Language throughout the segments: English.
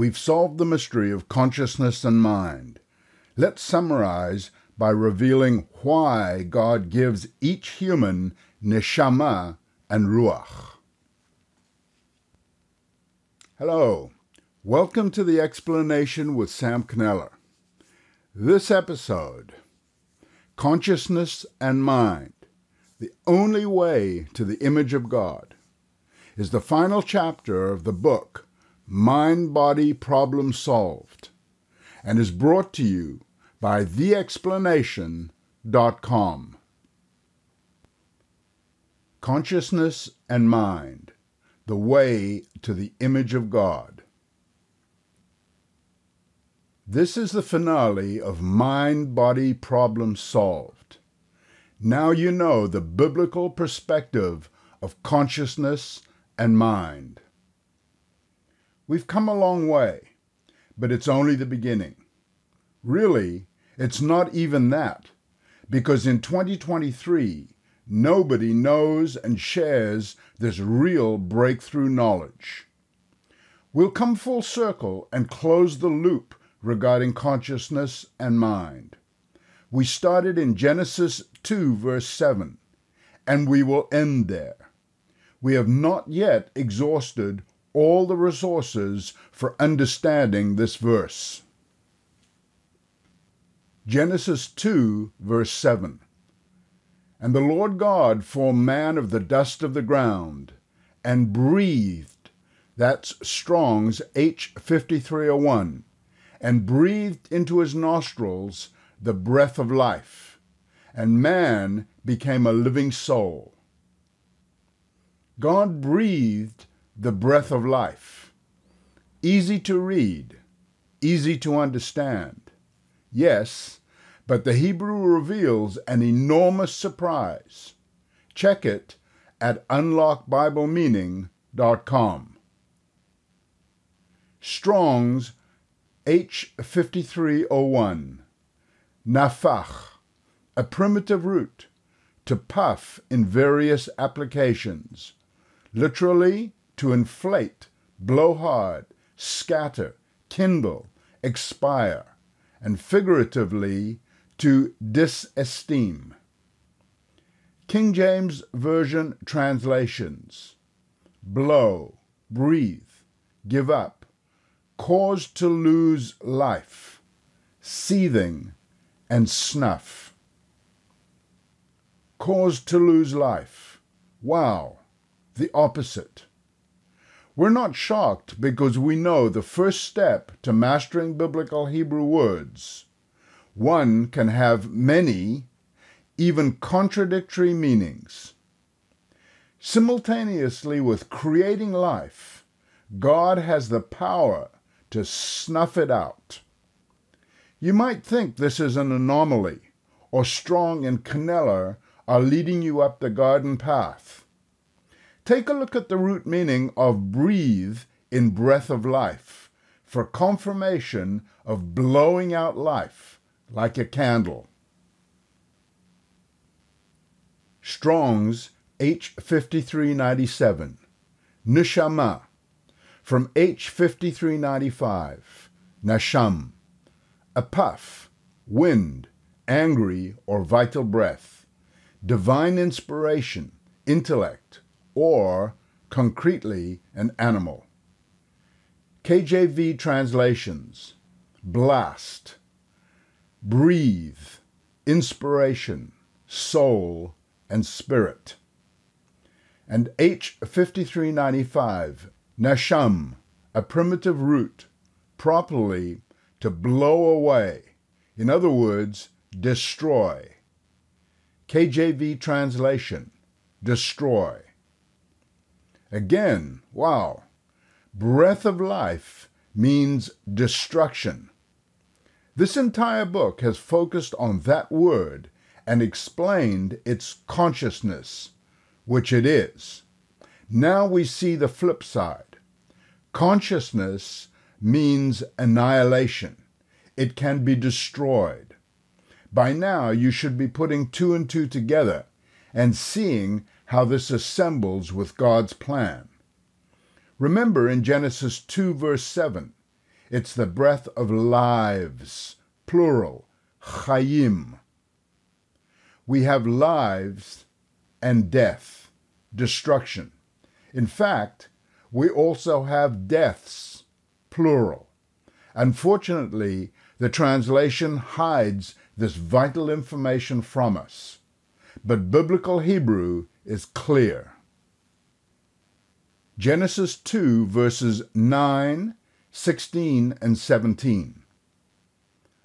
we've solved the mystery of consciousness and mind. Let's summarize by revealing why God gives each human neshama and ruach. Hello, welcome to the explanation with Sam Kneller. This episode, Consciousness and Mind, the only way to the image of God, is the final chapter of the book Mind Body Problem Solved and is brought to you by theexplanation.com. Consciousness and Mind The Way to the Image of God. This is the finale of Mind Body Problem Solved. Now you know the biblical perspective of consciousness and mind. We've come a long way, but it's only the beginning. Really, it's not even that, because in 2023, nobody knows and shares this real breakthrough knowledge. We'll come full circle and close the loop regarding consciousness and mind. We started in Genesis 2, verse 7, and we will end there. We have not yet exhausted all the resources for understanding this verse. Genesis 2, verse 7. And the Lord God formed man of the dust of the ground, and breathed, that's Strong's H5301, and breathed into his nostrils the breath of life, and man became a living soul. God breathed the breath of life. Easy to read, easy to understand. Yes, but the Hebrew reveals an enormous surprise. Check it at unlockbiblemeaning.com. Strong's H5301. Nafach, a primitive root, to puff in various applications. Literally, to inflate, blow hard, scatter, kindle, expire, and figuratively to disesteem. King James Version translations blow, breathe, give up, cause to lose life, seething, and snuff. Cause to lose life. Wow, the opposite. We're not shocked because we know the first step to mastering biblical Hebrew words. One can have many, even contradictory meanings. Simultaneously with creating life, God has the power to snuff it out. You might think this is an anomaly, or Strong and Kneller are leading you up the garden path. Take a look at the root meaning of breathe in breath of life for confirmation of blowing out life like a candle. Strong's H5397, Neshama, from H5395, Nasham, a puff, wind, angry or vital breath, divine inspiration, intellect, or concretely an animal. KJV translations. Blast, breathe, inspiration, soul, and spirit. And H5395, nasham, a primitive root, properly to blow away, in other words, destroy. KJV translation, destroy. Again, wow. Breath of life means destruction. This entire book has focused on that word and explained its consciousness, which it is. Now we see the flip side. Consciousness means annihilation. It can be destroyed. By now, you should be putting two and two together and seeing how this assembles with God's plan. Remember in Genesis 2, verse 7, It's the breath of lives, plural, chayim. We have lives and death, destruction. In fact, we also have deaths, plural. Unfortunately, the translation hides this vital information from us, but biblical Hebrew is clear. Genesis 2, verses 9, 16, and 17.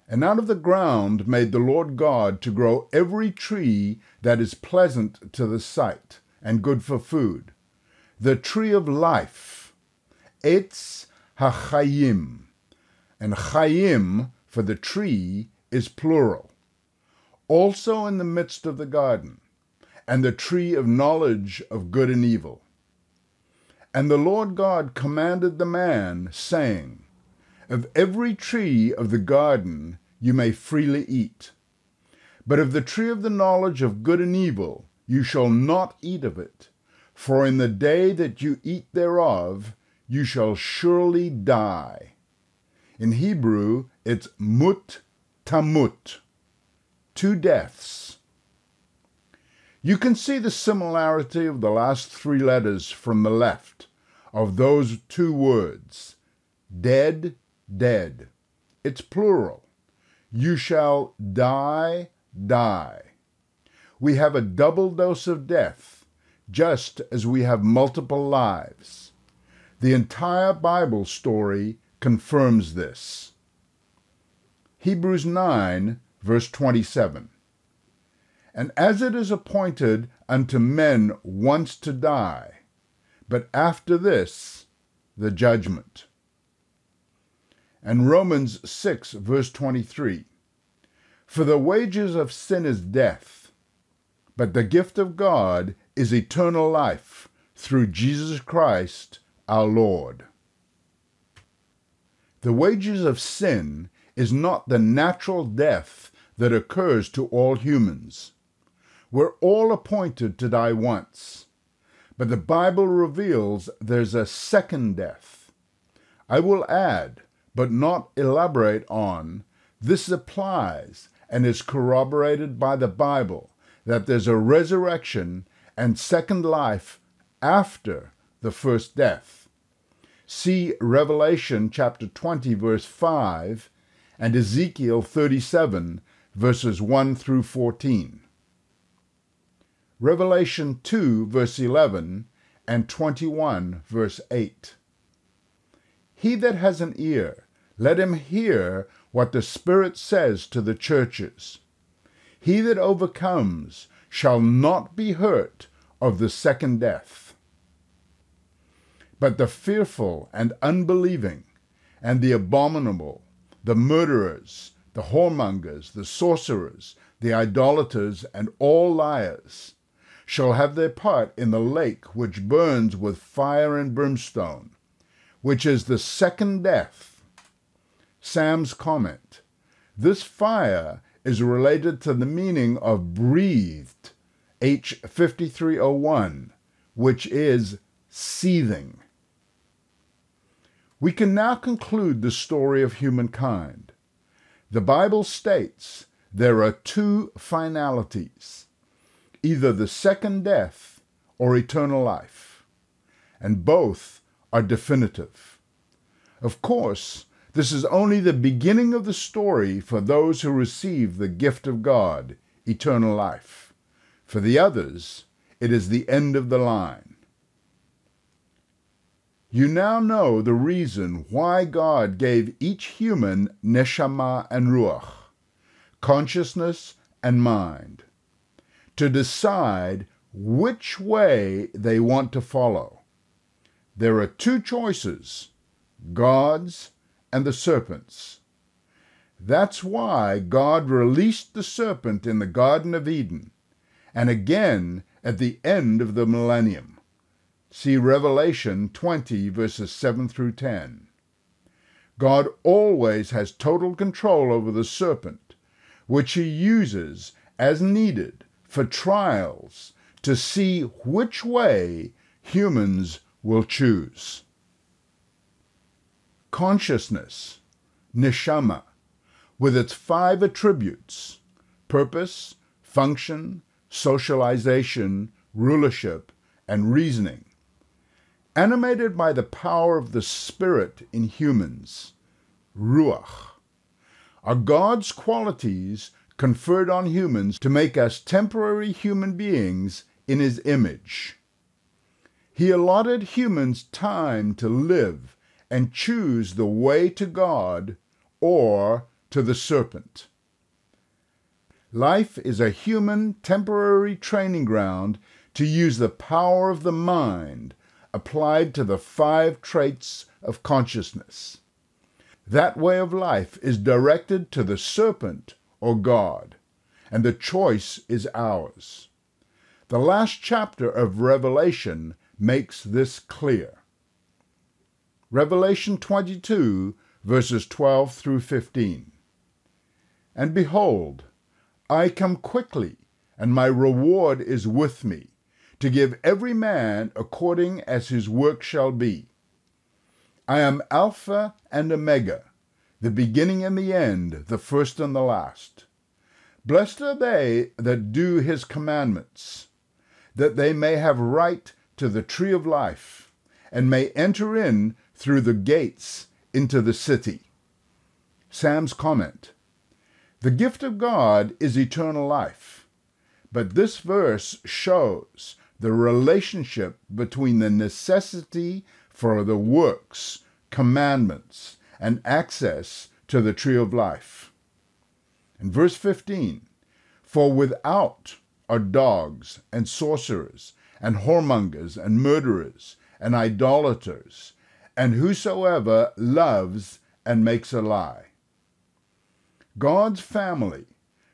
And out of the ground made the Lord God to grow every tree that is pleasant to the sight and good for food, the tree of life, Etz HaChayim, and Chayim for the tree is plural. Also in the midst of the garden, and the tree of knowledge of good and evil. And the Lord God commanded the man, saying, Of every tree of the garden you may freely eat, but of the tree of the knowledge of good and evil you shall not eat of it, for in the day that you eat thereof you shall surely die. In Hebrew, it's mut tamut, two deaths. You can see the similarity of the last three letters from the left of those two words dead, dead. It's plural. You shall die, die. We have a double dose of death, just as we have multiple lives. The entire Bible story confirms this. Hebrews 9, verse 27. And as it is appointed unto men once to die, but after this, the judgment. And Romans 6, verse 23. For the wages of sin is death, but the gift of God is eternal life through Jesus Christ our Lord. The wages of sin is not the natural death that occurs to all humans. We're all appointed to die once, but the Bible reveals there's a second death. I will add, but not elaborate on, this applies and is corroborated by the Bible that there's a resurrection and second life after the first death. See Revelation chapter 20, verse 5, and Ezekiel 37, verses 1 through 14. Revelation 2, verse 11, and 21, verse 8. He that has an ear, let him hear what the Spirit says to the churches. He that overcomes shall not be hurt of the second death. But the fearful and unbelieving, and the abominable, the murderers, the whoremongers, the sorcerers, the idolaters, and all liars, shall have their part in the lake which burns with fire and brimstone, which is the second death. Sam's comment This fire is related to the meaning of breathed, H 5301, which is seething. We can now conclude the story of humankind. The Bible states there are two finalities either the second death or eternal life, and both are definitive. Of course, this is only the beginning of the story for those who receive the gift of God, eternal life. For the others, it is the end of the line. You now know the reason why God gave each human neshama and ruach, consciousness and mind, to decide which way they want to follow. There are two choices God's and the serpent's. That's why God released the serpent in the Garden of Eden and again at the end of the millennium. See Revelation 20, verses 7 through 10. God always has total control over the serpent, which he uses as needed for trials to see which way humans will choose. consciousness, neshama, with its five attributes purpose, function, socialization, rulership, and reasoning, animated by the power of the Spirit in humans, ruach, are God's qualities conferred on humans to make us temporary human beings in His image. He allotted humans time to live and choose the way to God or to the serpent. Life is a human temporary training ground to use the power of the mind applied to the five traits of consciousness. That way of life is directed to the serpent or God, and the choice is ours. The last chapter of Revelation makes this clear. Revelation 22, verses 12 through 15. And behold, I come quickly, and my reward is with me, to give every man according as his work shall be. I am Alpha and Omega, the beginning and the end, the first and the last. Blessed are they that do his commandments, that they may have right to the tree of life, and may enter in through the gates into the city. Sam's comment The gift of God is eternal life, but this verse shows the relationship between the necessity for the works, commandments, and access to the tree of life. In verse 15, for without are dogs and sorcerers and whoremongers and murderers and idolaters and whosoever loves and makes a lie. God's family,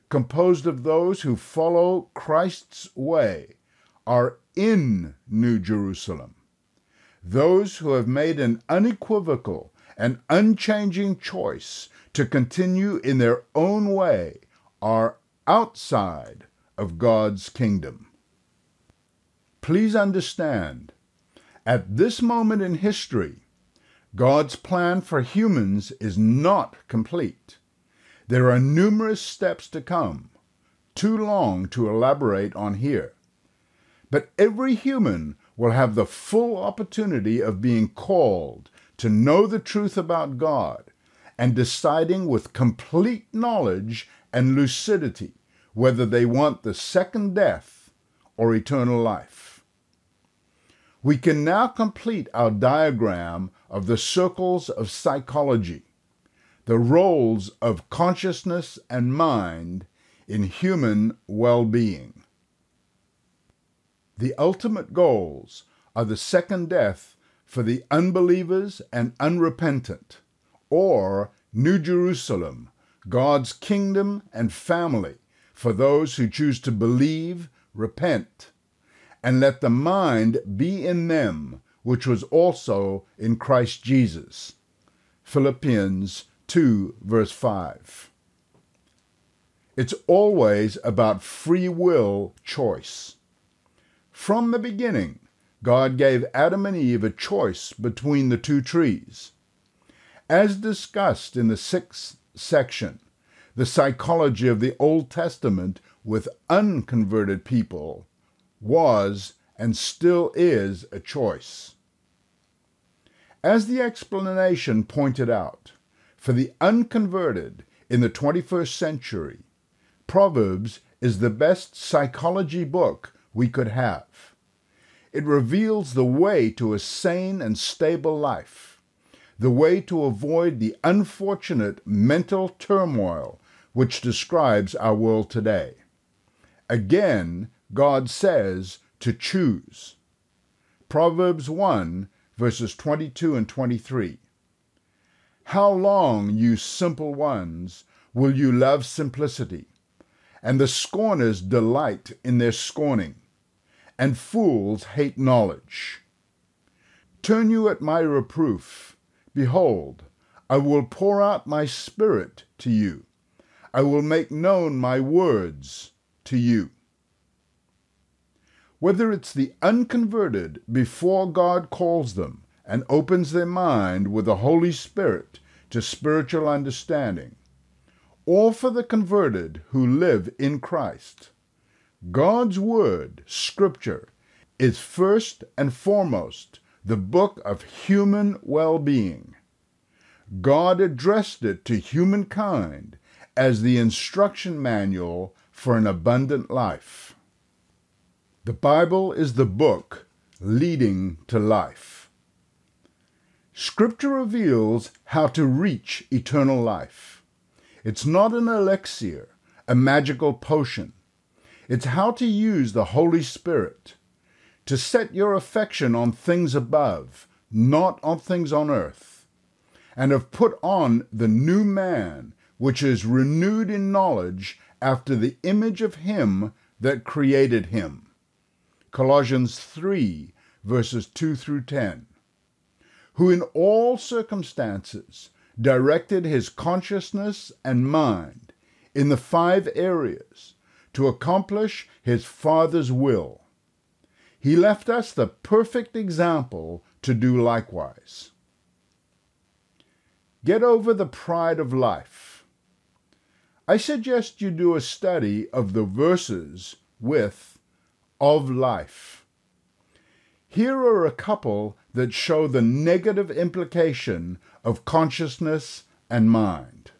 composed of those who follow Christ's way, are in New Jerusalem. Those who have made an unequivocal and unchanging choice to continue in their own way are outside of God's kingdom. Please understand, at this moment in history, God's plan for humans is not complete. There are numerous steps to come, too long to elaborate on here. But every human will have the full opportunity of being called to know the truth about God and deciding with complete knowledge and lucidity whether they want the second death or eternal life. We can now complete our diagram of the circles of psychology, the roles of consciousness and mind in human well being. The ultimate goals are the second death for the unbelievers and unrepentant, or New Jerusalem, God's kingdom and family for those who choose to believe, repent, and let the mind be in them which was also in Christ Jesus. Philippians 2, verse 5. It's always about free will choice. From the beginning, God gave Adam and Eve a choice between the two trees. As discussed in the sixth section, the psychology of the Old Testament with unconverted people was and still is a choice. As the explanation pointed out, for the unconverted in the 21st century, Proverbs is the best psychology book we could have. It reveals the way to a sane and stable life, the way to avoid the unfortunate mental turmoil which describes our world today. Again, God says to choose. Proverbs 1, verses 22 and 23. How long, you simple ones, will you love simplicity? And the scorners delight in their scorning, and fools hate knowledge. Turn you at my reproof. Behold, I will pour out my spirit to you. I will make known my words to you. Whether it's the unconverted before God calls them, and opens their mind with the Holy Spirit to spiritual understanding, or for the converted who live in Christ. God's Word, Scripture, is first and foremost the book of human well being. God addressed it to humankind as the instruction manual for an abundant life. The Bible is the book leading to life. Scripture reveals how to reach eternal life. It's not an elixir, a magical potion. It's how to use the Holy Spirit to set your affection on things above, not on things on earth, and have put on the new man, which is renewed in knowledge after the image of him that created him. Colossians 3, verses 2 through 10. Who in all circumstances directed his consciousness and mind in the five areas to accomplish his Father's will he left us the perfect example to do likewise. Get over the pride of life. I suggest you do a study of the verses with of life. Here are a couple that show the negative implication of consciousness and mind.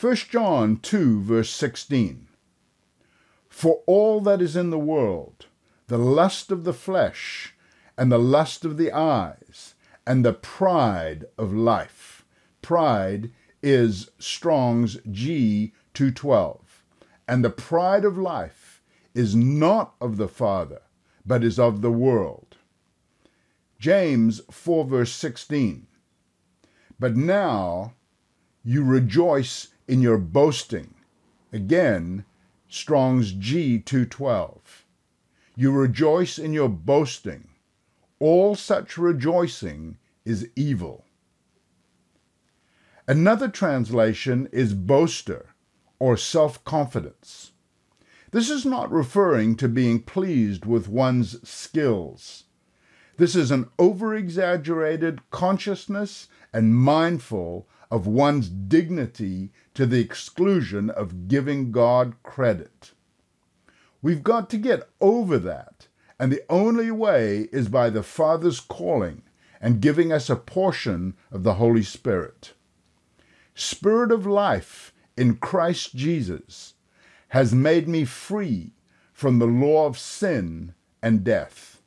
1 John 2, verse 16. For all that is in the world, the lust of the flesh, and the lust of the eyes, and the pride of life. Pride is Strong's G 212. And the pride of life is not of the Father, but is of the world. James 4 verse 16. But now you rejoice in your boasting. Again, Strong's G 212. You rejoice in your boasting. All such rejoicing is evil. Another translation is boaster or self confidence. This is not referring to being pleased with one's skills. This is an over exaggerated consciousness and mindful of one's dignity to the exclusion of giving God credit. We've got to get over that. And the only way is by the Father's calling and giving us a portion of the Holy Spirit. Spirit of life in Christ Jesus has made me free from the law of sin and death.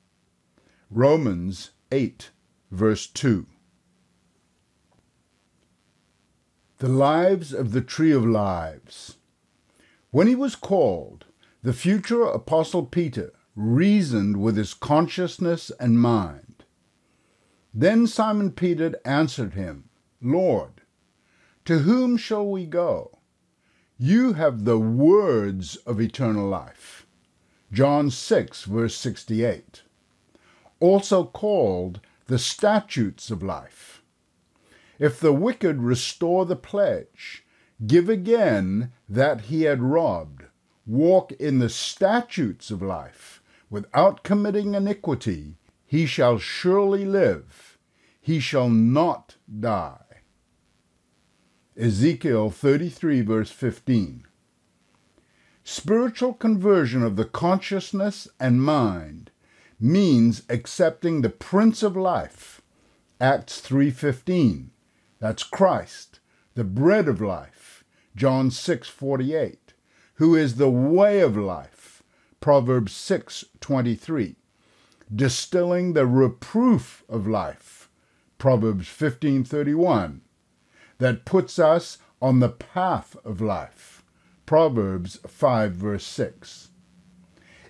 Romans 8, verse 2. The lives of the Tree of Lives. When he was called, the future Apostle Peter reasoned with his consciousness and mind. Then Simon Peter answered him, Lord, to whom shall we go? You have the words of eternal life. John 6, verse 68. Also called the statutes of life. If the wicked restore the pledge, give again that he had robbed walk in the statutes of life without committing iniquity, he shall surely live, he shall not die. Ezekiel 33, verse 15. Spiritual conversion of the consciousness and mind means accepting the Prince of Life, Acts 3:15. That's Christ, the bread of life, John 6:48 who is the way of life, Proverbs 6:23, distilling the reproof of life, Proverbs 15:31, that puts us on the path of life, Proverbs 5 verse 6.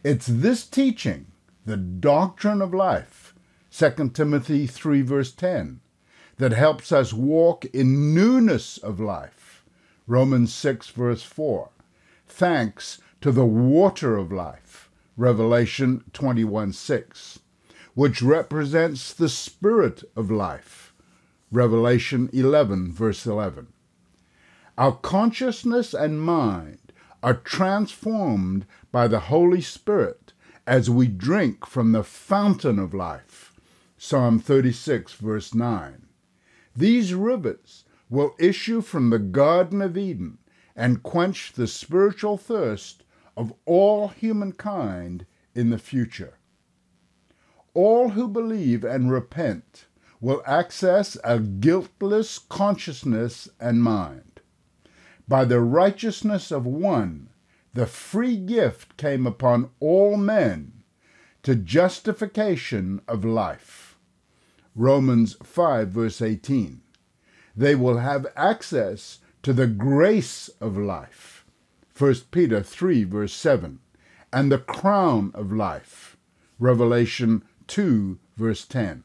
It's this teaching, the doctrine of life, 2 Timothy 3 verse 10, that helps us walk in newness of life, Romans 6 verse 4 thanks to the water of life, Revelation 21 6, which represents the spirit of life, Revelation 11, verse 11. Our consciousness and mind are transformed by the Holy Spirit as we drink from the fountain of life, Psalm 36, verse 9. These rivers will issue from the Garden of Eden and quench the spiritual thirst of all humankind in the future. All who believe and repent will access a guiltless consciousness and mind. By the righteousness of one, the free gift came upon all men to justification of life. Romans 5, verse 18. They will have access to the grace of life. 1 Peter 3, verse 7. And the crown of life. Revelation 2, verse 10.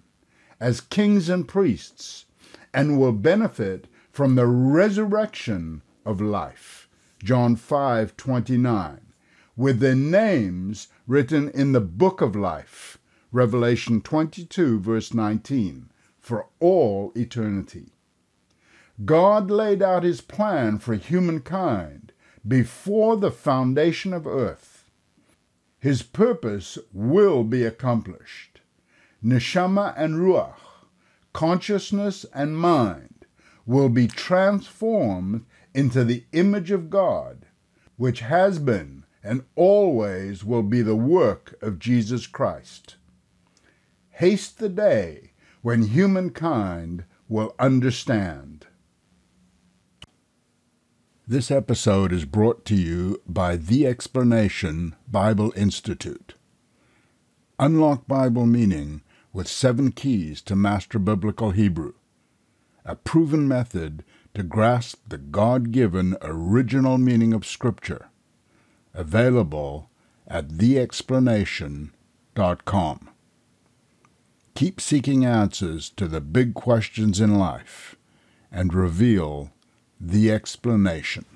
As kings and priests, and will benefit from the resurrection of life. John 5 29, with their names written in the book of life, Revelation 22, verse 19, for all eternity. God laid out his plan for humankind before the foundation of earth. His purpose will be accomplished. Neshama and Ruach, consciousness and mind, will be transformed into the image of God, which has been and always will be the work of Jesus Christ. Haste the day when humankind will understand. This episode is brought to you by The Explanation Bible Institute. Unlock Bible meaning with seven keys to master biblical Hebrew, a proven method to grasp the God given original meaning of Scripture. Available at theexplanation.com. Keep seeking answers to the big questions in life and reveal the explanation.